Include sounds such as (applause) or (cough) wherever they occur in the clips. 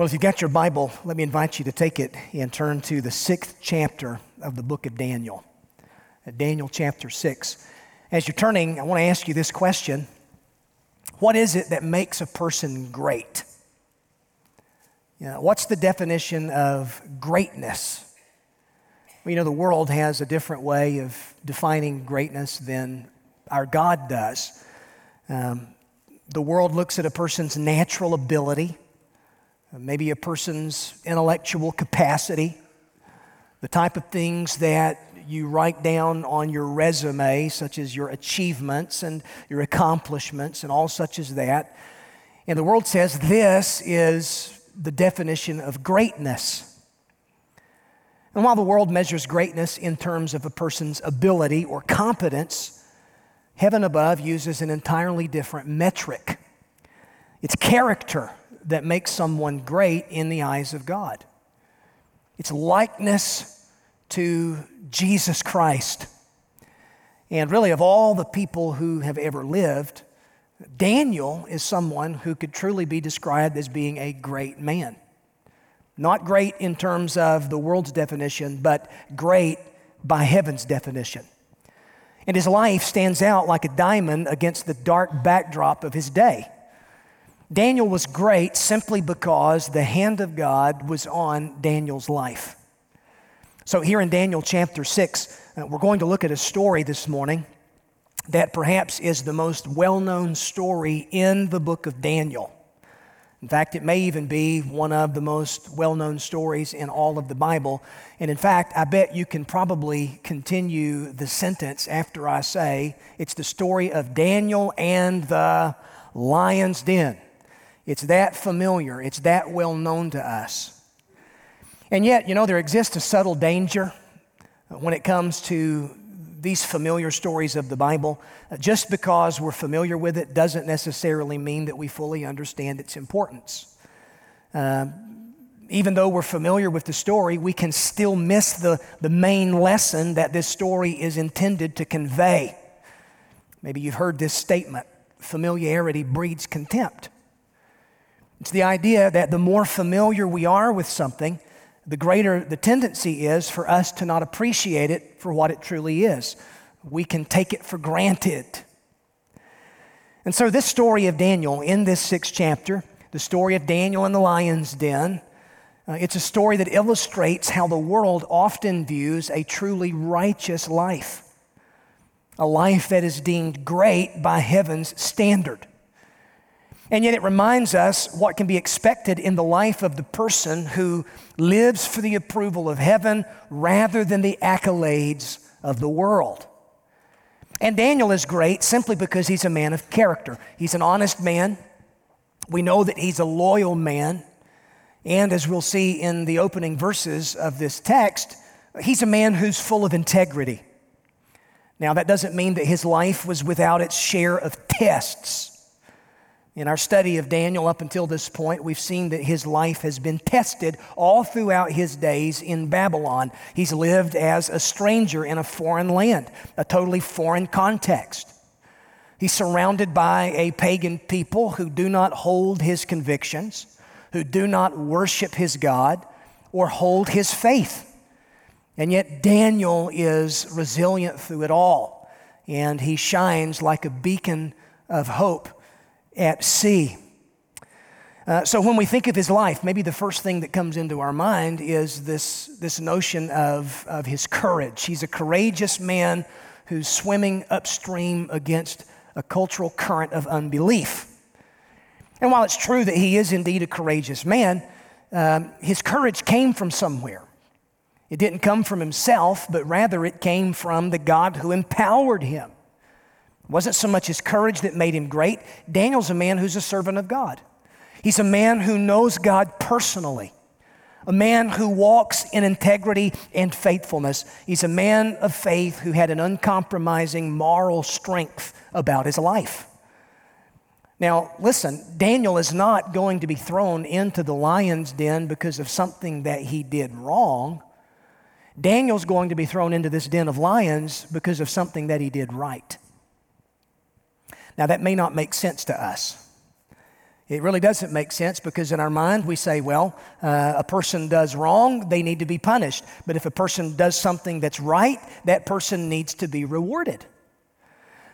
Well, if you've got your Bible, let me invite you to take it and turn to the sixth chapter of the book of Daniel. Daniel chapter 6. As you're turning, I want to ask you this question What is it that makes a person great? You know, what's the definition of greatness? Well, you know, the world has a different way of defining greatness than our God does. Um, the world looks at a person's natural ability maybe a person's intellectual capacity, the type of things that you write down on your resume, such as your achievements and your accomplishments and all such as that. And the world says this is the definition of greatness. And while the world measures greatness in terms of a person's ability or competence, heaven above uses an entirely different metric. It's character that makes someone great in the eyes of God. It's likeness to Jesus Christ. And really, of all the people who have ever lived, Daniel is someone who could truly be described as being a great man. Not great in terms of the world's definition, but great by heaven's definition. And his life stands out like a diamond against the dark backdrop of his day. Daniel was great simply because the hand of God was on Daniel's life. So, here in Daniel chapter 6, uh, we're going to look at a story this morning that perhaps is the most well known story in the book of Daniel. In fact, it may even be one of the most well known stories in all of the Bible. And in fact, I bet you can probably continue the sentence after I say it's the story of Daniel and the lion's den. It's that familiar, it's that well known to us. And yet, you know, there exists a subtle danger when it comes to these familiar stories of the Bible. Just because we're familiar with it doesn't necessarily mean that we fully understand its importance. Uh, even though we're familiar with the story, we can still miss the, the main lesson that this story is intended to convey. Maybe you've heard this statement familiarity breeds contempt. It's the idea that the more familiar we are with something, the greater the tendency is for us to not appreciate it for what it truly is. We can take it for granted. And so, this story of Daniel in this sixth chapter, the story of Daniel in the lion's den, uh, it's a story that illustrates how the world often views a truly righteous life, a life that is deemed great by heaven's standard. And yet it reminds us what can be expected in the life of the person who lives for the approval of heaven rather than the accolades of the world. And Daniel is great simply because he's a man of character. He's an honest man. We know that he's a loyal man. And as we'll see in the opening verses of this text, he's a man who's full of integrity. Now, that doesn't mean that his life was without its share of tests. In our study of Daniel up until this point, we've seen that his life has been tested all throughout his days in Babylon. He's lived as a stranger in a foreign land, a totally foreign context. He's surrounded by a pagan people who do not hold his convictions, who do not worship his God or hold his faith. And yet, Daniel is resilient through it all, and he shines like a beacon of hope at sea. Uh, so when we think of his life, maybe the first thing that comes into our mind is this, this notion of, of his courage. He's a courageous man who's swimming upstream against a cultural current of unbelief. And while it's true that he is indeed a courageous man, um, his courage came from somewhere. It didn't come from himself, but rather it came from the God who empowered him. It wasn't so much his courage that made him great. Daniel's a man who's a servant of God. He's a man who knows God personally, a man who walks in integrity and faithfulness. He's a man of faith who had an uncompromising moral strength about his life. Now, listen, Daniel is not going to be thrown into the lion's den because of something that he did wrong. Daniel's going to be thrown into this den of lions because of something that he did right. Now, that may not make sense to us. It really doesn't make sense because in our mind we say, well, uh, a person does wrong, they need to be punished. But if a person does something that's right, that person needs to be rewarded.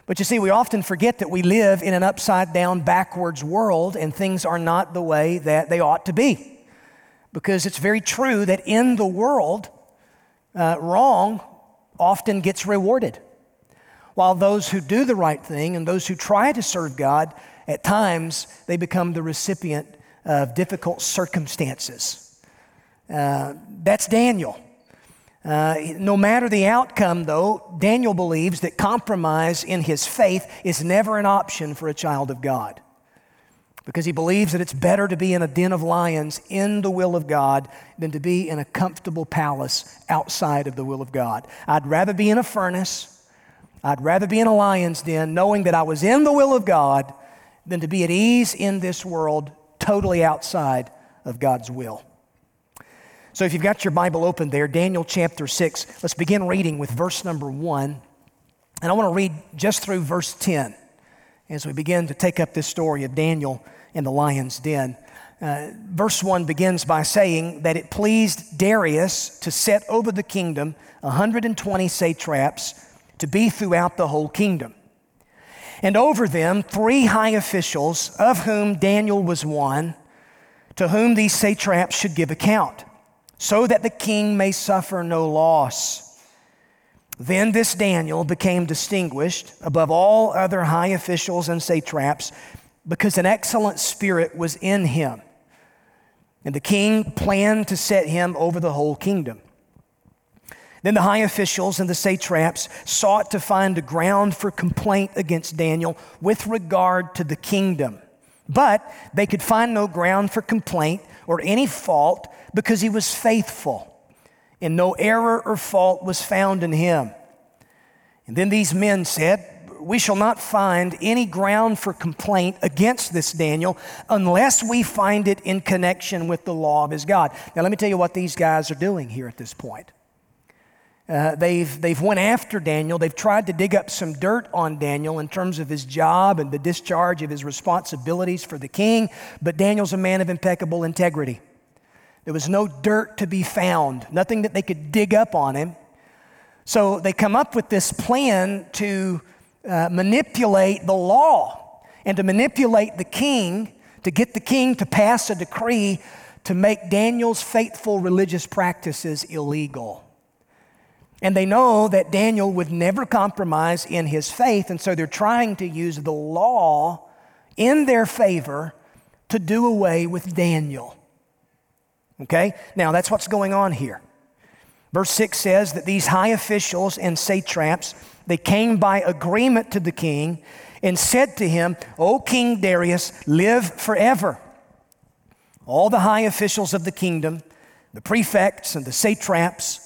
But you see, we often forget that we live in an upside down, backwards world and things are not the way that they ought to be. Because it's very true that in the world, uh, wrong often gets rewarded. While those who do the right thing and those who try to serve God at times, they become the recipient of difficult circumstances. Uh, that's Daniel. Uh, no matter the outcome, though, Daniel believes that compromise in his faith is never an option for a child of God. Because he believes that it's better to be in a den of lions in the will of God than to be in a comfortable palace outside of the will of God. I'd rather be in a furnace, I'd rather be in a lion's den knowing that I was in the will of God than to be at ease in this world totally outside of God's will. So, if you've got your Bible open there, Daniel chapter 6, let's begin reading with verse number 1. And I want to read just through verse 10 as we begin to take up this story of Daniel in the lion's den. Uh, verse 1 begins by saying that it pleased Darius to set over the kingdom 120 satraps to be throughout the whole kingdom and over them three high officials, of whom Daniel was one, to whom these satraps should give account, so that the king may suffer no loss. Then this Daniel became distinguished above all other high officials and satraps because an excellent spirit was in him. And the king planned to set him over the whole kingdom. Then the high officials and the satraps sought to find a ground for complaint against Daniel with regard to the kingdom. But they could find no ground for complaint or any fault because he was faithful, and no error or fault was found in him. And then these men said, We shall not find any ground for complaint against this Daniel unless we find it in connection with the law of his God. Now, let me tell you what these guys are doing here at this point. Uh, they've, they've went after Daniel. They've tried to dig up some dirt on Daniel in terms of his job and the discharge of his responsibilities for the king. But Daniel's a man of impeccable integrity. There was no dirt to be found, nothing that they could dig up on him. So they come up with this plan to uh, manipulate the law and to manipulate the king, to get the king to pass a decree to make Daniel's faithful religious practices illegal. And they know that Daniel would never compromise in his faith, and so they're trying to use the law in their favor to do away with Daniel. Okay? Now, that's what's going on here. Verse 6 says that these high officials and satraps, they came by agreement to the king and said to him, O King Darius, live forever. All the high officials of the kingdom, the prefects and the satraps,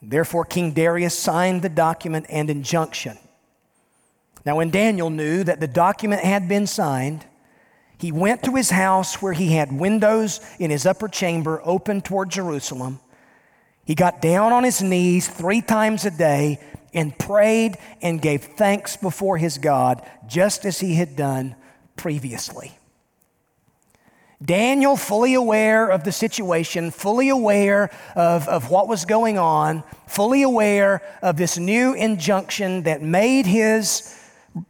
Therefore, King Darius signed the document and injunction. Now, when Daniel knew that the document had been signed, he went to his house where he had windows in his upper chamber open toward Jerusalem. He got down on his knees three times a day and prayed and gave thanks before his God, just as he had done previously. Daniel, fully aware of the situation, fully aware of, of what was going on, fully aware of this new injunction that made his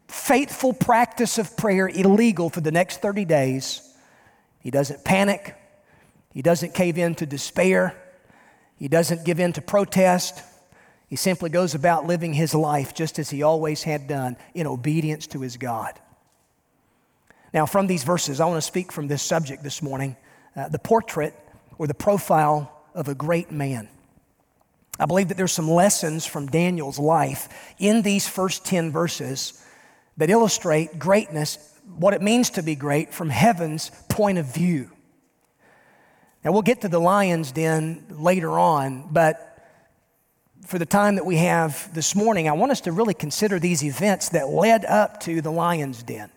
faithful practice of prayer illegal for the next 30 days, he doesn't panic. He doesn't cave in to despair. He doesn't give in to protest. He simply goes about living his life just as he always had done in obedience to his God. Now, from these verses, I want to speak from this subject this morning uh, the portrait or the profile of a great man. I believe that there's some lessons from Daniel's life in these first 10 verses that illustrate greatness, what it means to be great from heaven's point of view. Now, we'll get to the lion's den later on, but for the time that we have this morning, I want us to really consider these events that led up to the lion's den.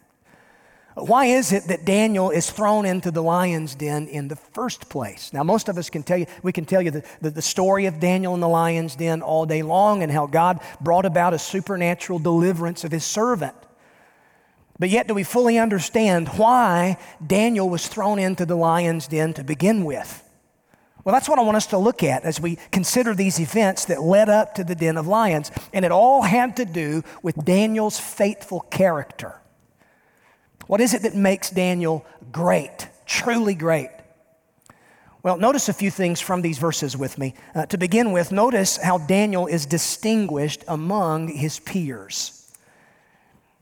Why is it that Daniel is thrown into the lion's den in the first place? Now, most of us can tell you, we can tell you the, the, the, story of Daniel in the lion's den all day long and how God brought about a supernatural deliverance of his servant. But yet, do we fully understand why Daniel was thrown into the lion's den to begin with? Well, that's what I want us to look at as we consider these events that led up to the den of lions. And it all had to do with Daniel's faithful character. What is it that makes Daniel great, truly great? Well, notice a few things from these verses with me. Uh, to begin with, notice how Daniel is distinguished among his peers.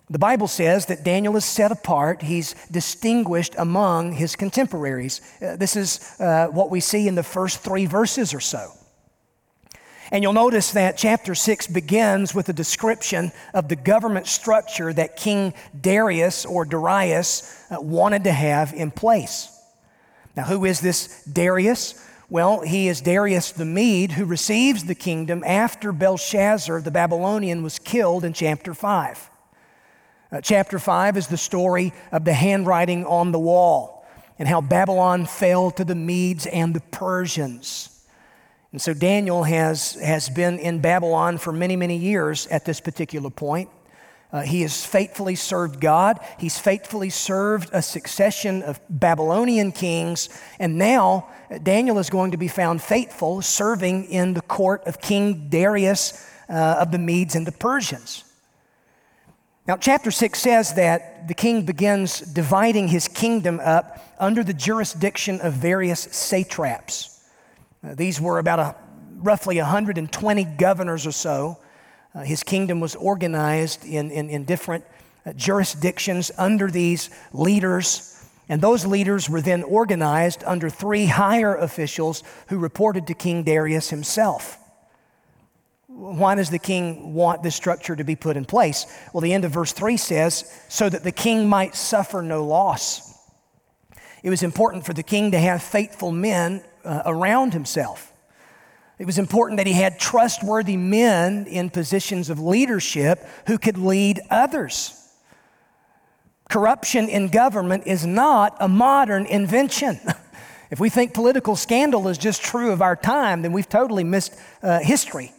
The Bible says that Daniel is set apart, he's distinguished among his contemporaries. Uh, this is uh, what we see in the first three verses or so. And you'll notice that chapter 6 begins with a description of the government structure that King Darius or Darius uh, wanted to have in place. Now, who is this Darius? Well, he is Darius the Mede who receives the kingdom after Belshazzar the Babylonian was killed in chapter 5. Uh, chapter 5 is the story of the handwriting on the wall and how Babylon fell to the Medes and the Persians. And so Daniel has, has been in Babylon for many, many years at this particular point. Uh, he has faithfully served God. He's faithfully served a succession of Babylonian kings. And now Daniel is going to be found faithful, serving in the court of King Darius uh, of the Medes and the Persians. Now, chapter 6 says that the king begins dividing his kingdom up under the jurisdiction of various satraps. Uh, these were about a, roughly 120 governors or so. Uh, his kingdom was organized in, in, in different uh, jurisdictions under these leaders. And those leaders were then organized under three higher officials who reported to King Darius himself. Why does the king want this structure to be put in place? Well, the end of verse 3 says, so that the king might suffer no loss. It was important for the king to have faithful men uh, around himself. It was important that he had trustworthy men in positions of leadership who could lead others. Corruption in government is not a modern invention. (laughs) if we think political scandal is just true of our time, then we've totally missed uh, history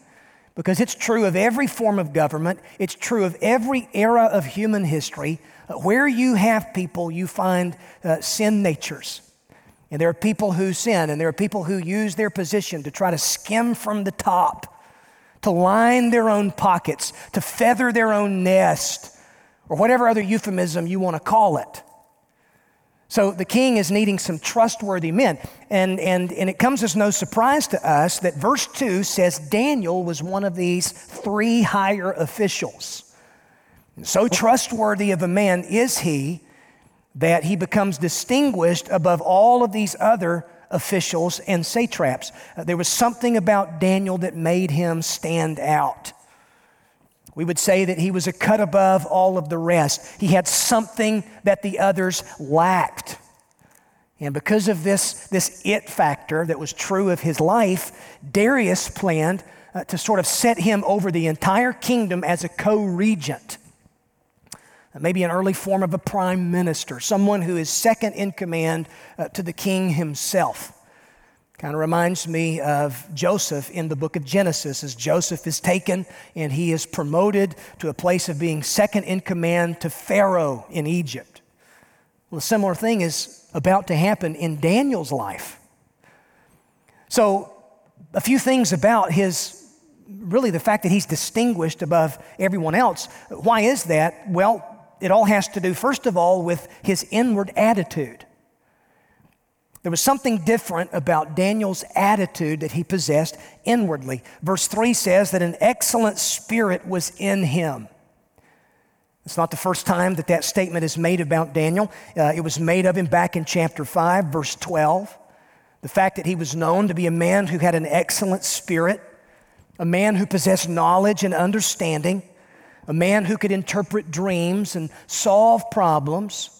because it's true of every form of government, it's true of every era of human history. Uh, where you have people, you find uh, sin natures. And there are people who sin, and there are people who use their position to try to skim from the top, to line their own pockets, to feather their own nest, or whatever other euphemism you want to call it. So the king is needing some trustworthy men. And, and, and it comes as no surprise to us that verse 2 says Daniel was one of these three higher officials. So trustworthy of a man is he that he becomes distinguished above all of these other officials and satraps. Uh, there was something about Daniel that made him stand out. We would say that he was a cut above all of the rest. He had something that the others lacked. And because of this, this it factor that was true of his life, Darius planned uh, to sort of set him over the entire kingdom as a co regent maybe an early form of a prime minister, someone who is second in command uh, to the king himself. Kind of reminds me of Joseph in the book of Genesis, as Joseph is taken and he is promoted to a place of being second in command to Pharaoh in Egypt. Well, a similar thing is about to happen in Daniel's life. So, a few things about his really the fact that he's distinguished above everyone else. Why is that? Well, it all has to do, first of all, with his inward attitude. There was something different about Daniel's attitude that he possessed inwardly. Verse 3 says that an excellent spirit was in him. It's not the first time that that statement is made about Daniel. Uh, it was made of him back in chapter 5, verse 12. The fact that he was known to be a man who had an excellent spirit, a man who possessed knowledge and understanding, a man who could interpret dreams and solve problems.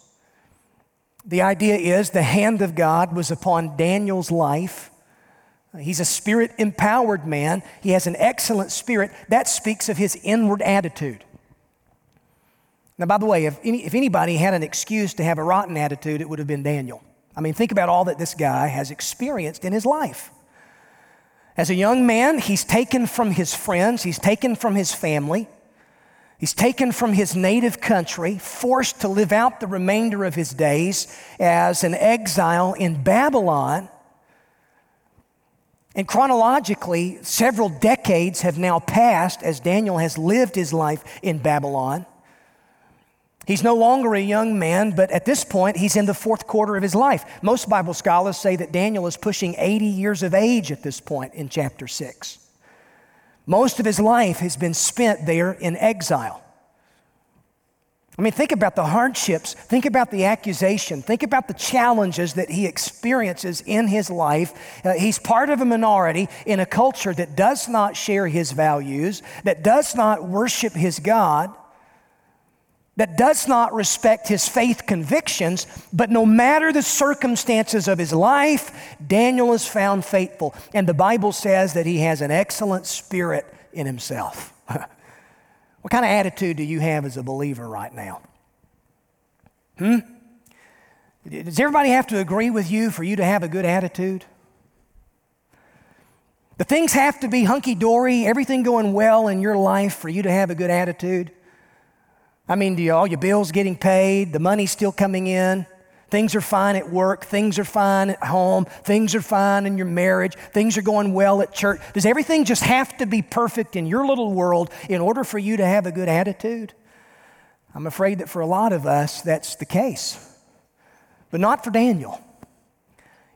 The idea is the hand of God was upon Daniel's life. He's a spirit empowered man. He has an excellent spirit. That speaks of his inward attitude. Now, by the way, if, any, if anybody had an excuse to have a rotten attitude, it would have been Daniel. I mean, think about all that this guy has experienced in his life. As a young man, he's taken from his friends, he's taken from his family, he's taken from his native country, forced to live out the remainder of his days as an exile in Babylon. And chronologically, several decades have now passed as Daniel has lived his life in Babylon. He's no longer a young man, but at this point, he's in the fourth quarter of his life. Most Bible scholars say that Daniel is pushing 80 years of age at this point in chapter 6. Most of his life has been spent there in exile. I mean, think about the hardships, think about the accusation, think about the challenges that he experiences in his life. Uh, he's part of a minority in a culture that does not share his values, that does not worship his God that does not respect his faith convictions, but no matter the circumstances of his life, Daniel is found faithful. And the Bible says that he has an excellent spirit in himself. (laughs) what kind of attitude do you have as a believer right now? Hmm? Does everybody have to agree with you for you to have a good attitude? The things have to be hunky dory, everything going well in your life for you to have a good attitude? I mean, do you, all your bills getting paid, the money's still coming in, things are fine at work, things are fine at home, things are fine in your marriage, things are going well at church. Does everything just have to be perfect in your little world in order for you to have a good attitude? I'm afraid that for a lot of us, that's the case, but not for Daniel.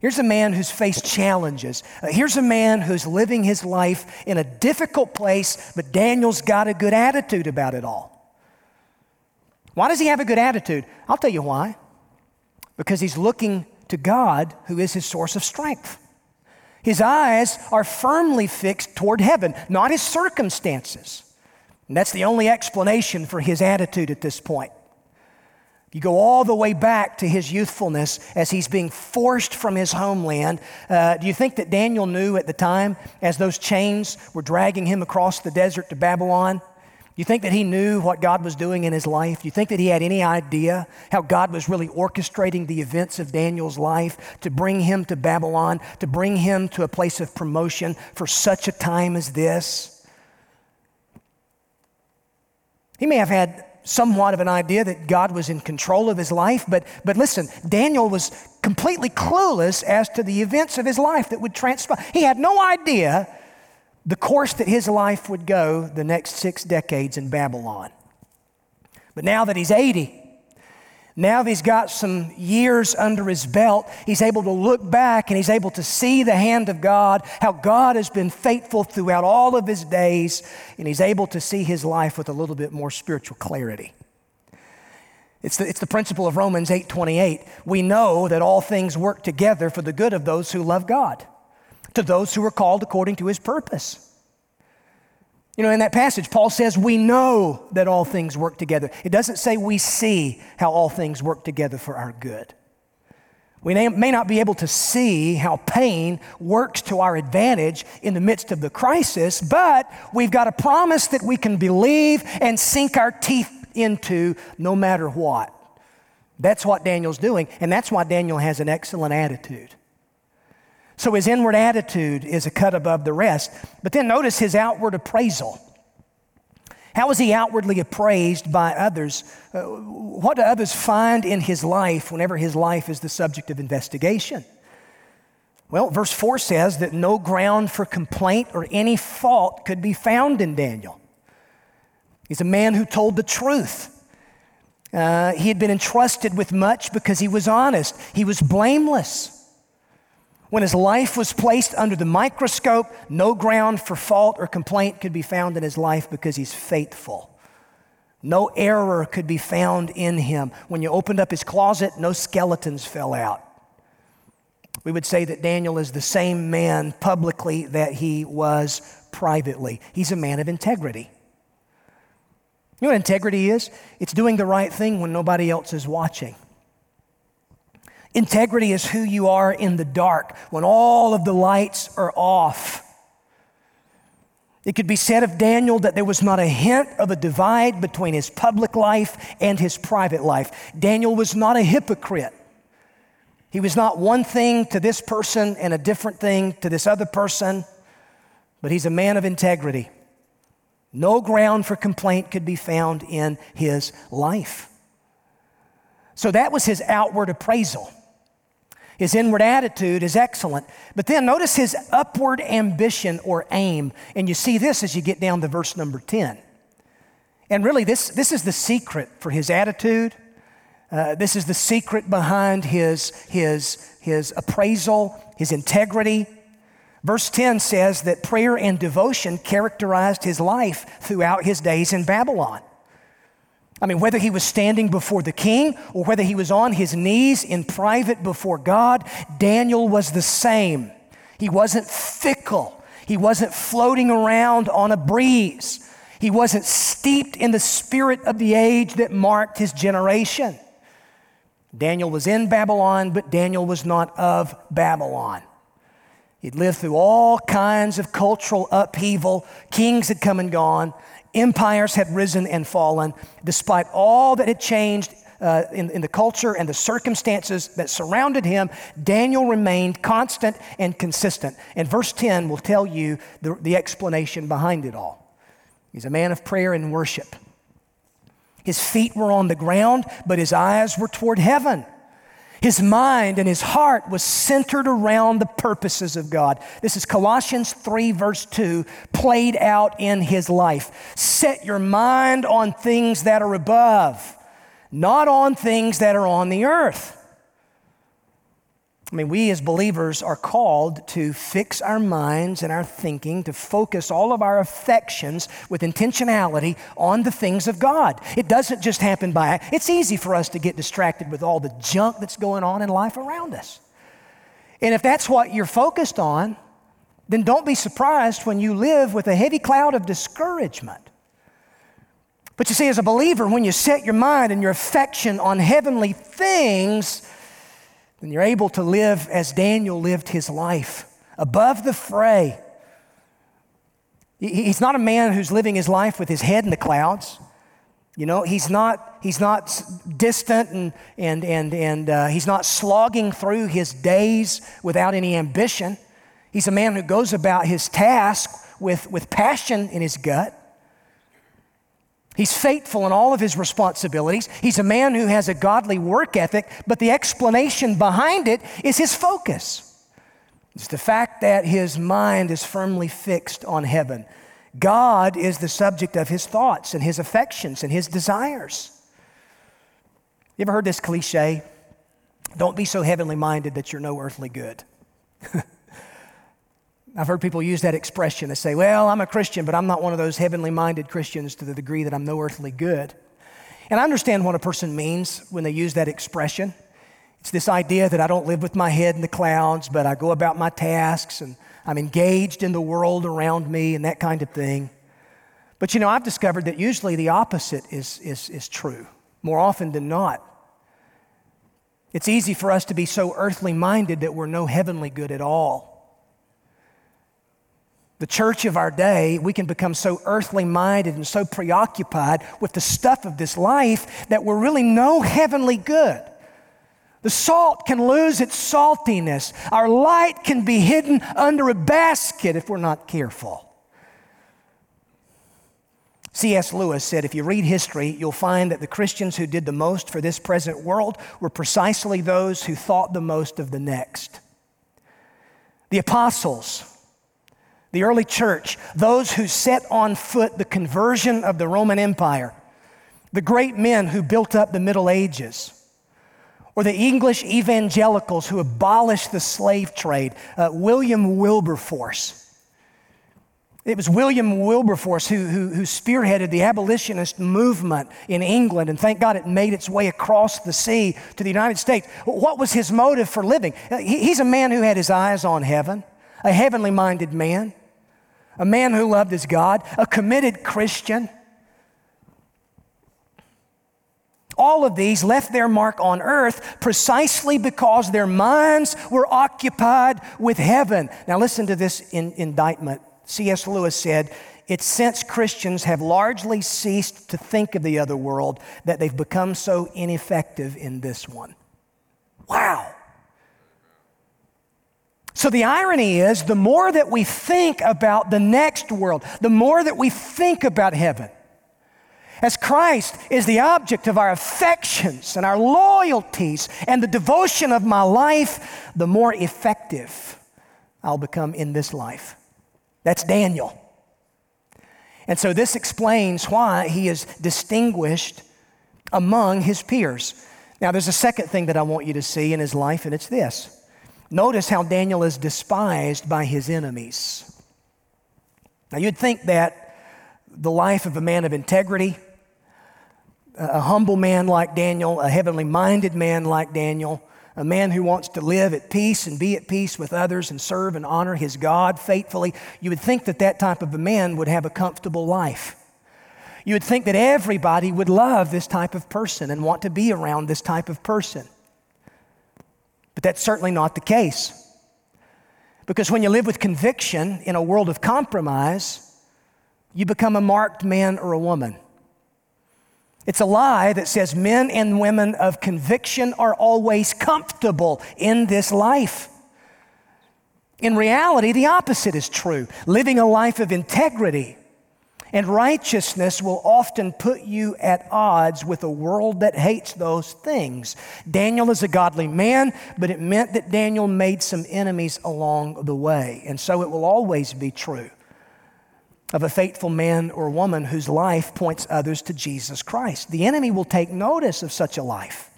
Here's a man who's faced challenges. Uh, here's a man who's living his life in a difficult place, but Daniel's got a good attitude about it all. Why does he have a good attitude? I'll tell you why. Because he's looking to God, who is his source of strength. His eyes are firmly fixed toward heaven, not his circumstances. And that's the only explanation for his attitude at this point. You go all the way back to his youthfulness as he's being forced from his homeland. Uh, do you think that Daniel knew at the time, as those chains were dragging him across the desert to Babylon, you think that he knew what God was doing in his life? You think that he had any idea how God was really orchestrating the events of Daniel's life to bring him to Babylon, to bring him to a place of promotion for such a time as this? He may have had somewhat of an idea that God was in control of his life, but, but listen, Daniel was completely clueless as to the events of his life that would transpire. He had no idea the course that his life would go the next six decades in Babylon. But now that he's 80, now that he's got some years under his belt, he's able to look back and he's able to see the hand of God, how God has been faithful throughout all of his days, and he's able to see his life with a little bit more spiritual clarity. It's the, it's the principle of Romans 8:28. We know that all things work together for the good of those who love God to those who are called according to his purpose. You know, in that passage, Paul says, We know that all things work together. It doesn't say we see how all things work together for our good. We may not be able to see how pain works to our advantage in the midst of the crisis, but we've got a promise that we can believe and sink our teeth into no matter what. That's what Daniel's doing, and that's why Daniel has an excellent attitude. So his inward attitude is a cut above the rest. But then notice his outward appraisal. How is he outwardly appraised by others? Uh, what do others find in his life whenever his life is the subject of investigation? Well, verse 4 says that no ground for complaint or any fault could be found in Daniel. He's a man who told the truth. Uh, he had been entrusted with much because he was honest, he was blameless. When his life was placed under the microscope, no ground for fault or complaint could be found in his life because he's faithful. No error could be found in him. When you opened up his closet, no skeletons fell out. We would say that Daniel is the same man publicly that he was privately. He's a man of integrity. You know what integrity is? It's doing the right thing when nobody else is watching. Integrity is who you are in the dark when all of the lights are off. It could be said of Daniel that there was not a hint of a divide between his public life and his private life. Daniel was not a hypocrite. He was not one thing to this person and a different thing to this other person, but he's a man of integrity. No ground for complaint could be found in his life. So that was his outward appraisal. His inward attitude is excellent. But then notice his upward ambition or aim. And you see this as you get down to verse number 10. And really, this, this is the secret for his attitude. Uh, this is the secret behind his, his, his appraisal, his integrity. Verse 10 says that prayer and devotion characterized his life throughout his days in Babylon. I mean, whether he was standing before the king or whether he was on his knees in private before God, Daniel was the same. He wasn't fickle, he wasn't floating around on a breeze, he wasn't steeped in the spirit of the age that marked his generation. Daniel was in Babylon, but Daniel was not of Babylon. He'd lived through all kinds of cultural upheaval. Kings had come and gone. Empires had risen and fallen. Despite all that had changed uh, in, in the culture and the circumstances that surrounded him, Daniel remained constant and consistent. And verse 10 will tell you the, the explanation behind it all. He's a man of prayer and worship. His feet were on the ground, but his eyes were toward heaven. His mind and his heart was centered around the purposes of God. This is Colossians 3, verse 2, played out in his life. Set your mind on things that are above, not on things that are on the earth. I mean, we as believers are called to fix our minds and our thinking, to focus all of our affections with intentionality on the things of God. It doesn't just happen by, it's easy for us to get distracted with all the junk that's going on in life around us. And if that's what you're focused on, then don't be surprised when you live with a heavy cloud of discouragement. But you see, as a believer, when you set your mind and your affection on heavenly things, then you're able to live as Daniel lived his life, above the fray. He's not a man who's living his life with his head in the clouds. You know, he's not, he's not distant and, and, and, and uh, he's not slogging through his days without any ambition. He's a man who goes about his task with, with passion in his gut. He's faithful in all of his responsibilities. He's a man who has a godly work ethic, but the explanation behind it is his focus. It's the fact that his mind is firmly fixed on heaven. God is the subject of his thoughts and his affections and his desires. You ever heard this cliche? Don't be so heavenly minded that you're no earthly good. (laughs) I've heard people use that expression. They say, Well, I'm a Christian, but I'm not one of those heavenly minded Christians to the degree that I'm no earthly good. And I understand what a person means when they use that expression. It's this idea that I don't live with my head in the clouds, but I go about my tasks and I'm engaged in the world around me and that kind of thing. But you know, I've discovered that usually the opposite is, is, is true, more often than not. It's easy for us to be so earthly minded that we're no heavenly good at all the church of our day, we can become so earthly minded and so preoccupied with the stuff of this life that we're really no heavenly good. The salt can lose its saltiness. Our light can be hidden under a basket if we're not careful. C.S. Lewis said if you read history, you'll find that the Christians who did the most for this present world were precisely those who thought the most of the next. The apostles, the early church, those who set on foot the conversion of the Roman Empire, the great men who built up the Middle Ages, or the English evangelicals who abolished the slave trade, uh, William Wilberforce. It was William Wilberforce who, who, who, spearheaded the abolitionist movement in England, and thank God it made its way across the sea to the United States. What was his motive for living? Uh, he's a man who had his eyes on heaven, a heavenly minded man a man who loved his God, a committed Christian. All of these left their mark on earth precisely because their minds were occupied with heaven. Now, listen to this in, indictment. C.S. Lewis said, It's since Christians have largely ceased to think of the other world that they've become so ineffective in this one. Wow. So the irony is the more that we think about the next world, the more that we think about heaven, as Christ is the object of our affections and our loyalties and the devotion of my life, the more effective I'll become in this life. That's Daniel. And so this explains why he is distinguished among his peers. Now, there's a second thing that I want you to see in his life, and it's this. Notice how Daniel is despised by his enemies. Now, you'd think that the life of a man of integrity, a humble man like Daniel, a heavenly minded man like Daniel, a man who wants to live at peace and be at peace with others and serve and honor his God faithfully, you would think that that type of a man would have a comfortable life. You would think that everybody would love this type of person and want to be around this type of person. But that's certainly not the case. Because when you live with conviction in a world of compromise, you become a marked man or a woman. It's a lie that says men and women of conviction are always comfortable in this life. In reality, the opposite is true. Living a life of integrity and righteousness will often put you at odds with a world that hates those things. Daniel is a godly man, but it meant that Daniel made some enemies along the way. And so it will always be true of a faithful man or woman whose life points others to Jesus Christ. The enemy will take notice of such a life.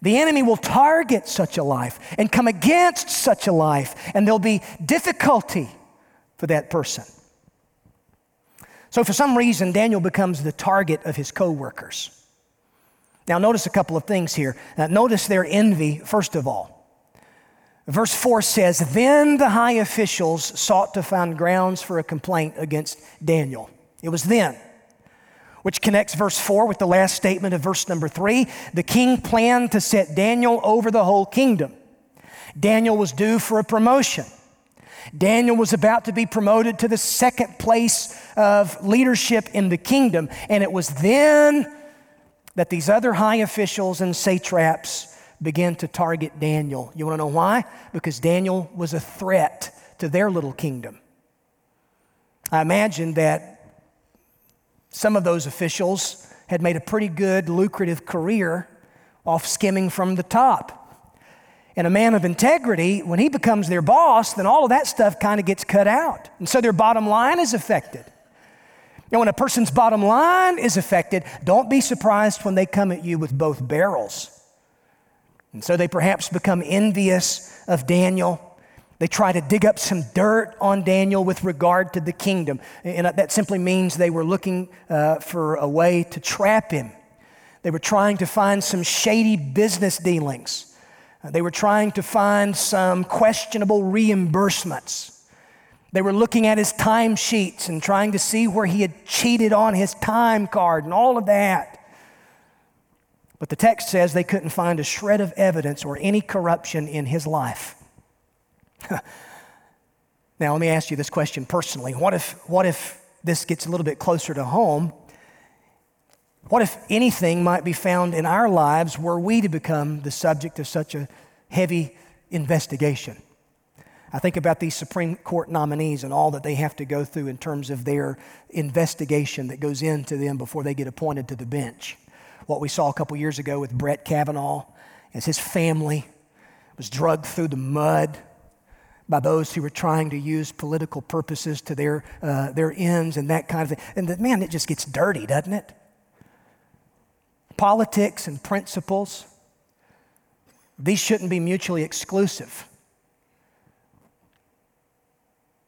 The enemy will target such a life and come against such a life, and there'll be difficulty for that person. So, for some reason, Daniel becomes the target of his coworkers. Now, notice a couple of things here. Uh, notice their envy, first of all. Verse 4 says, Then the high officials sought to find grounds for a complaint against Daniel. It was then, which connects verse 4 with the last statement of verse number 3. The king planned to set Daniel over the whole kingdom. Daniel was due for a promotion. Daniel was about to be promoted to the second place of leadership in the kingdom. And it was then that these other high officials and satraps began to target Daniel. You want to know why? Because Daniel was a threat to their little kingdom. I imagine that some of those officials had made a pretty good, lucrative career off skimming from the top. And a man of integrity, when he becomes their boss, then all of that stuff kind of gets cut out. And so their bottom line is affected. And when a person's bottom line is affected, don't be surprised when they come at you with both barrels. And so they perhaps become envious of Daniel. They try to dig up some dirt on Daniel with regard to the kingdom. And that simply means they were looking uh, for a way to trap him. They were trying to find some shady business dealings. Uh, they were trying to find some questionable reimbursements. They were looking at his timesheets and trying to see where he had cheated on his time card and all of that. But the text says they couldn't find a shred of evidence or any corruption in his life. (laughs) now, let me ask you this question personally. What if, what if this gets a little bit closer to home? What if anything might be found in our lives were we to become the subject of such a heavy investigation? I think about these Supreme Court nominees and all that they have to go through in terms of their investigation that goes into them before they get appointed to the bench what we saw a couple years ago with Brett Kavanaugh as his family was drugged through the mud by those who were trying to use political purposes to their, uh, their ends and that kind of thing. And the, man, it just gets dirty, doesn't it? Politics and principles, these shouldn't be mutually exclusive.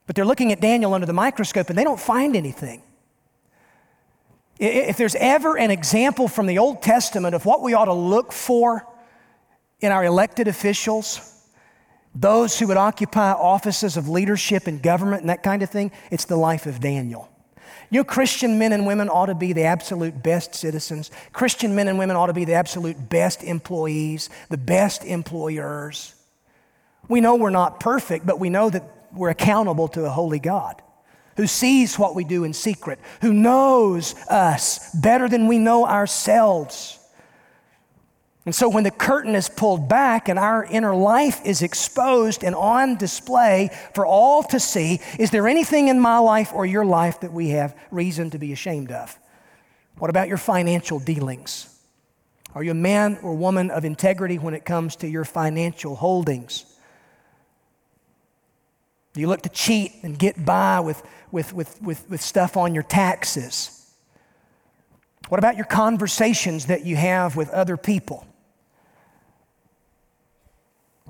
But they're looking at Daniel under the microscope and they don't find anything. If there's ever an example from the Old Testament of what we ought to look for in our elected officials, those who would occupy offices of leadership in government and that kind of thing, it's the life of Daniel. You Christian men and women ought to be the absolute best citizens. Christian men and women ought to be the absolute best employees, the best employers. We know we're not perfect, but we know that we're accountable to a holy God who sees what we do in secret, who knows us better than we know ourselves. And so when the curtain is pulled back and our inner life is exposed and on display for all to see, is there anything in my life or your life that we have reason to be ashamed of? What about your financial dealings? Are you a man or woman of integrity when it comes to your financial holdings? Do you look to cheat and get by with, with, with, with, with stuff on your taxes? What about your conversations that you have with other people?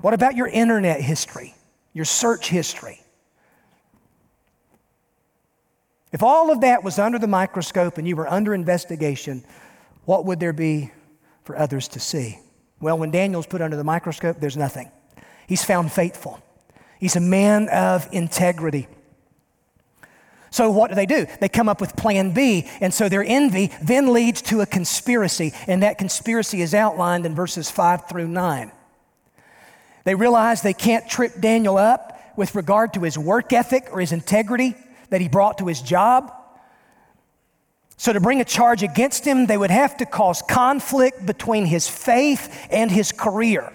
What about your internet history, your search history? If all of that was under the microscope and you were under investigation, what would there be for others to see? Well, when Daniel's put under the microscope, there's nothing. He's found faithful, he's a man of integrity. So, what do they do? They come up with plan B. And so their envy then leads to a conspiracy. And that conspiracy is outlined in verses 5 through 9. They realize they can't trip Daniel up with regard to his work ethic or his integrity that he brought to his job. So, to bring a charge against him, they would have to cause conflict between his faith and his career.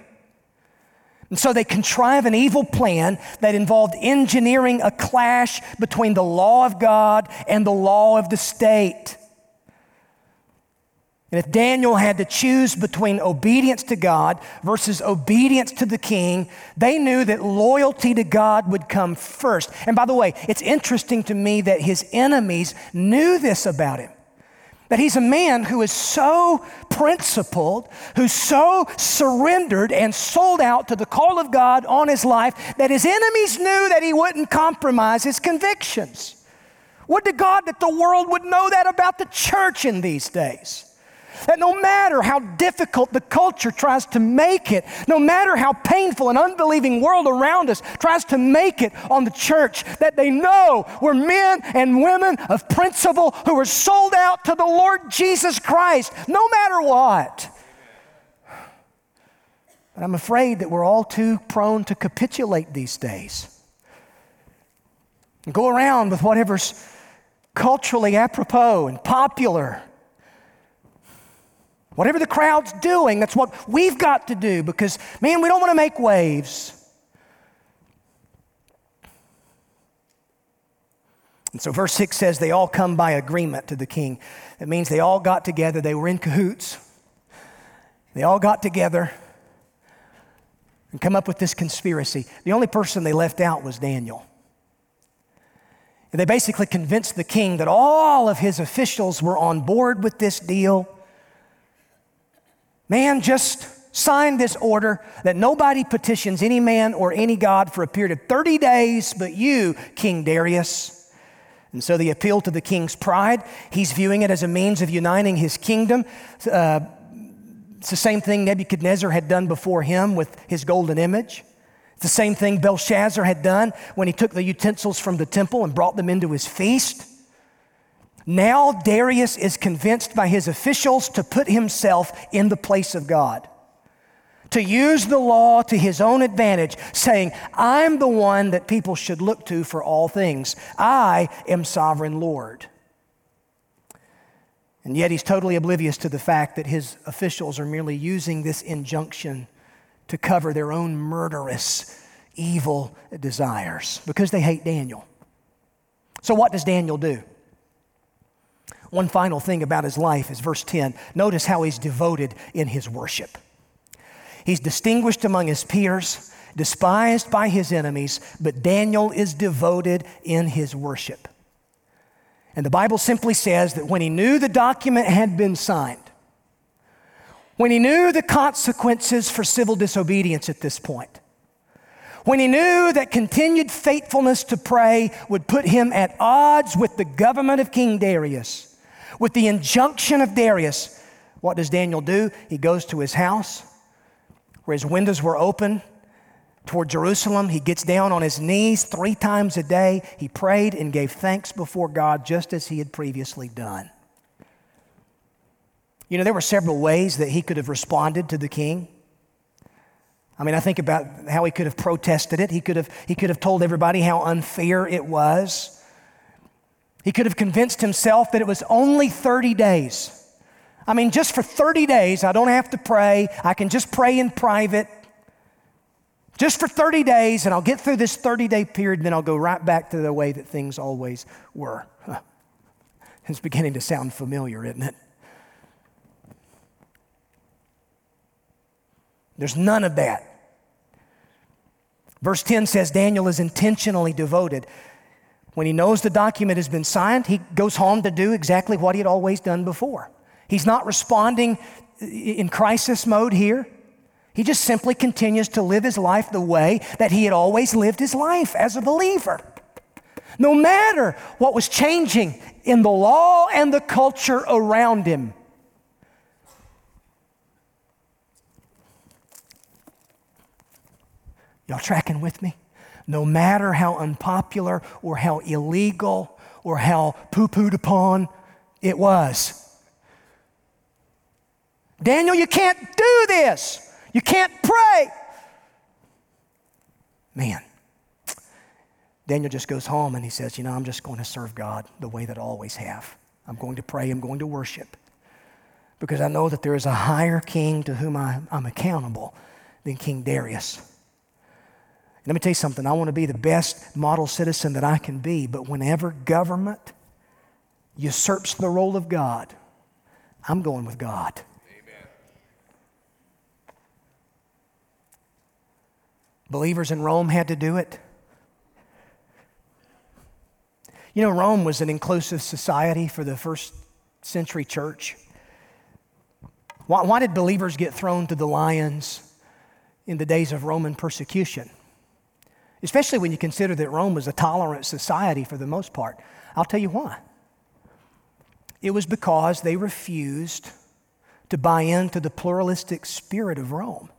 And so they contrive an evil plan that involved engineering a clash between the law of God and the law of the state. And if Daniel had to choose between obedience to God versus obedience to the king, they knew that loyalty to God would come first. And by the way, it's interesting to me that his enemies knew this about him. That he's a man who is so principled, who's so surrendered and sold out to the call of God on his life that his enemies knew that he wouldn't compromise his convictions. Would to God that the world would know that about the church in these days. That no matter how difficult the culture tries to make it, no matter how painful an unbelieving world around us tries to make it on the church, that they know we're men and women of principle who are sold out to the Lord Jesus Christ, no matter what. But I'm afraid that we're all too prone to capitulate these days. And go around with whatever's culturally apropos and popular Whatever the crowd's doing, that's what we've got to do because, man, we don't want to make waves. And so, verse 6 says, they all come by agreement to the king. It means they all got together, they were in cahoots. They all got together and come up with this conspiracy. The only person they left out was Daniel. And they basically convinced the king that all of his officials were on board with this deal Man, just sign this order that nobody petitions any man or any God for a period of 30 days but you, King Darius. And so they appeal to the king's pride. He's viewing it as a means of uniting his kingdom. Uh, it's the same thing Nebuchadnezzar had done before him with his golden image. It's the same thing Belshazzar had done when he took the utensils from the temple and brought them into his feast. Now Darius is convinced by his officials to put himself in the place of God, to use the law to his own advantage, saying, I'm the one that people should look to for all things. I am sovereign Lord. And yet he's totally oblivious to the fact that his officials are merely using this injunction to cover their own murderous, evil desires because they hate Daniel. So, what does Daniel do? One final thing about his life is verse 10. Notice how he's devoted in his worship. He's distinguished among his peers, despised by his enemies, but Daniel is devoted in his worship. And the Bible simply says that when he knew the document had been signed, when he knew the consequences for civil disobedience at this point, when he knew that continued faithfulness to pray would put him at odds with the government of King Darius, with the injunction of Darius, what does Daniel do? He goes to his house where his windows were open toward Jerusalem. He gets down on his knees three times a day. He prayed and gave thanks before God just as he had previously done. You know, there were several ways that he could have responded to the king. I mean, I think about how he could have protested it. He could have, he could have told everybody how unfair it was. He could have convinced himself that it was only 30 days. I mean, just for 30 days, I don't have to pray. I can just pray in private. Just for 30 days, and I'll get through this 30 day period, and then I'll go right back to the way that things always were. (laughs) It's beginning to sound familiar, isn't it? There's none of that. Verse 10 says Daniel is intentionally devoted. When he knows the document has been signed, he goes home to do exactly what he had always done before. He's not responding in crisis mode here. He just simply continues to live his life the way that he had always lived his life as a believer. No matter what was changing in the law and the culture around him, Y'all tracking with me? No matter how unpopular or how illegal or how poo pooed upon it was. Daniel, you can't do this. You can't pray. Man, Daniel just goes home and he says, You know, I'm just going to serve God the way that I always have. I'm going to pray, I'm going to worship because I know that there is a higher king to whom I, am accountable than King Darius. Let me tell you something. I want to be the best model citizen that I can be, but whenever government usurps the role of God, I'm going with God. Amen. Believers in Rome had to do it. You know, Rome was an inclusive society for the first century church. Why, why did believers get thrown to the lions in the days of Roman persecution? Especially when you consider that Rome was a tolerant society for the most part. I'll tell you why. It was because they refused to buy into the pluralistic spirit of Rome.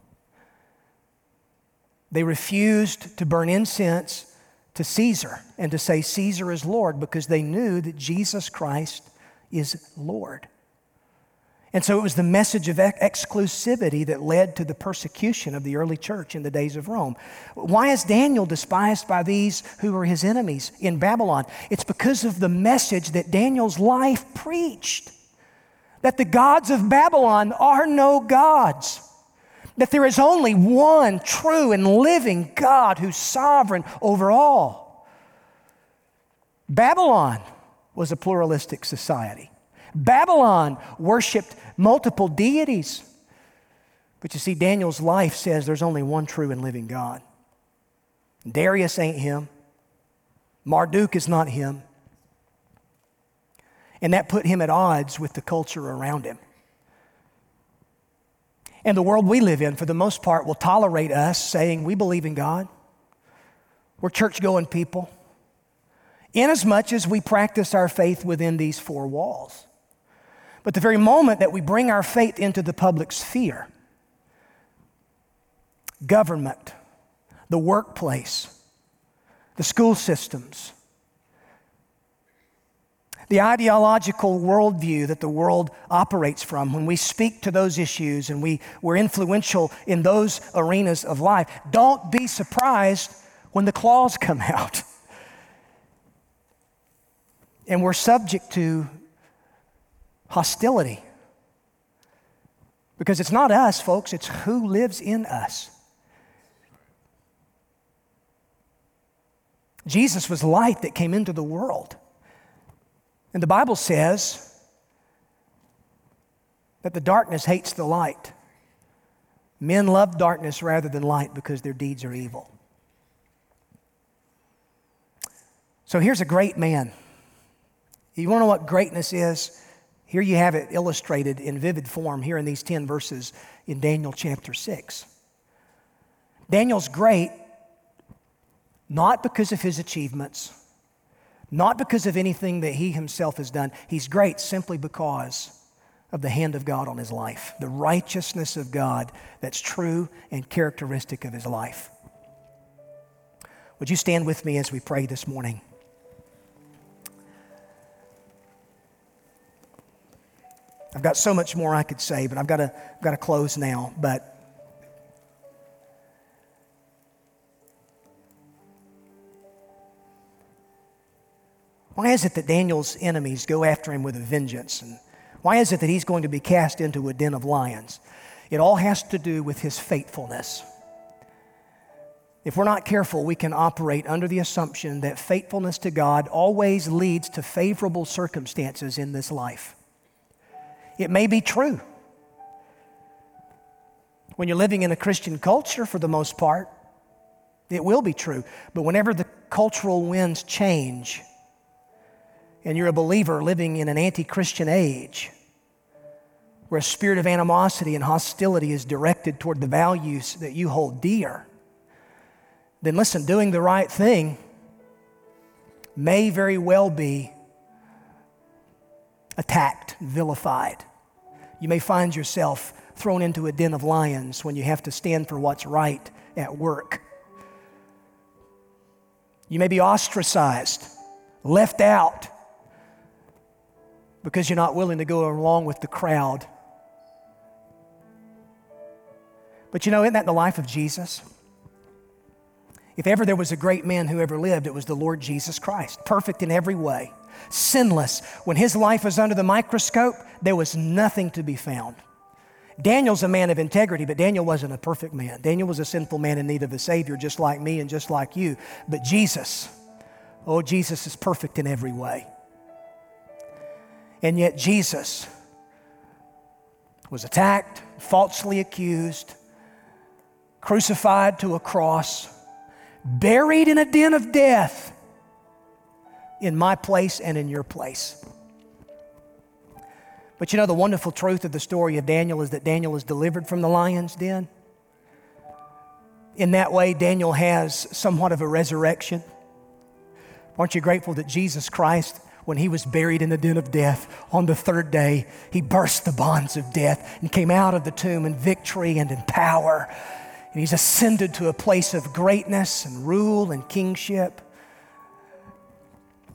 They refused to burn incense to Caesar and to say Caesar is Lord because they knew that Jesus Christ is Lord. And so it was the message of exclusivity that led to the persecution of the early church in the days of Rome. Why is Daniel despised by these who were his enemies in Babylon? It's because of the message that Daniel's life preached that the gods of Babylon are no gods, that there is only one true and living God who's sovereign over all. Babylon was a pluralistic society. Babylon worshiped multiple deities. But you see, Daniel's life says there's only one true and living God. Darius ain't him. Marduk is not him. And that put him at odds with the culture around him. And the world we live in, for the most part, will tolerate us saying we believe in God. We're church going people, inasmuch as we practice our faith within these four walls. But the very moment that we bring our faith into the public sphere, government, the workplace, the school systems, the ideological worldview that the world operates from, when we speak to those issues and we, we're influential in those arenas of life, don't be surprised when the claws come (laughs) out. And we're subject to hostility. Because it's not us, folks, it's who lives in us. Jesus was light that came into the world. And the Bible says that the darkness hates the light. Men love darkness rather than light because their deeds are evil. So here's a great man. You want to know what greatness is? Here you have it illustrated in vivid form here in these 10 verses in Daniel chapter 6. Daniel's great not because of his achievements, not because of anything that he himself has done. He's great simply because of the hand of God on his life, the righteousness of God that's true and characteristic of his life. Would you stand with me as we pray this morning? I've got so much more I could say, but I've got to, I've got to close now. But why is it that Daniel's enemies go after him with a vengeance? And why is it that he's going to be cast into a den of lions? It all has to do with his faithfulness. If we're not careful, we can operate under the assumption that faithfulness to God always leads to favorable circumstances in this life. It may be true. When you're living in a Christian culture, for the most part, it will be true. But whenever the cultural winds change and you're a believer living in an anti Christian age, where a spirit of animosity and hostility is directed toward the values that you hold dear, then listen, doing the right thing may very well be attacked, vilified. You may find yourself thrown into a den of lions when you have to stand for what's right at work. You may be ostracized, left out, because you're not willing to go along with the crowd. But you know, isn't that the life of Jesus? If ever there was a great man who ever lived, it was the Lord Jesus Christ, perfect in every way sinless. When his life was under the microscope, there was nothing to be found. Daniel's a man of integrity, but Daniel wasn't a perfect man. Daniel was a sinful man in need of a Savior, just like me and just like you. But Jesus, oh, Jesus is perfect in every way. And yet, Jesus was attacked, falsely accused, crucified to a cross, buried in a den of death in my place and in your place. But you know, the wonderful truth of the story of Daniel is that Daniel is delivered from the lion's den. In that way, Daniel has somewhat of a resurrection. Aren't you grateful that Jesus Christ, when he was buried in the den of death on the third day, he burst the bonds of death and came out of the tomb in victory and in power? And he's ascended to a place of greatness and rule and kingship.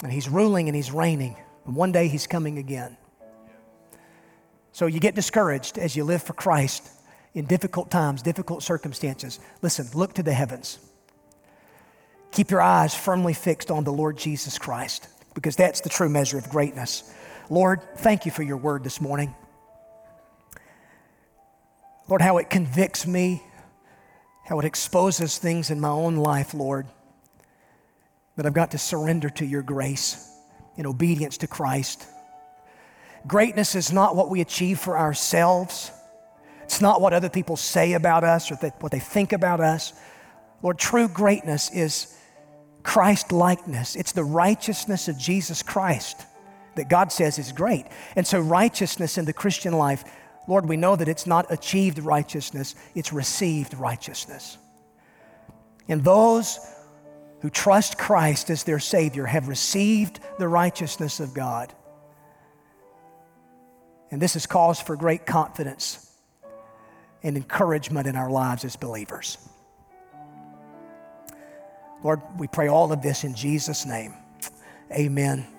And he's ruling and he's reigning. And one day he's coming again. So you get discouraged as you live for Christ in difficult times, difficult circumstances. Listen, look to the heavens. Keep your eyes firmly fixed on the Lord Jesus Christ because that's the true measure of greatness. Lord, thank you for your word this morning. Lord, how it convicts me, how it exposes things in my own life, Lord that I've got to surrender to your grace in obedience to Christ. Greatness is not what we achieve for ourselves. It's not what other people say about us or what they think about us. Lord, true greatness is Christ likeness. It's the righteousness of Jesus Christ that God says is great. And so, righteousness in the Christian life, Lord, we know that it's not achieved righteousness, it's received righteousness. And those who trust Christ as their Savior have received the righteousness of God. And this is cause for great confidence and encouragement in our lives as believers. Lord, we pray all of this in Jesus' name. Amen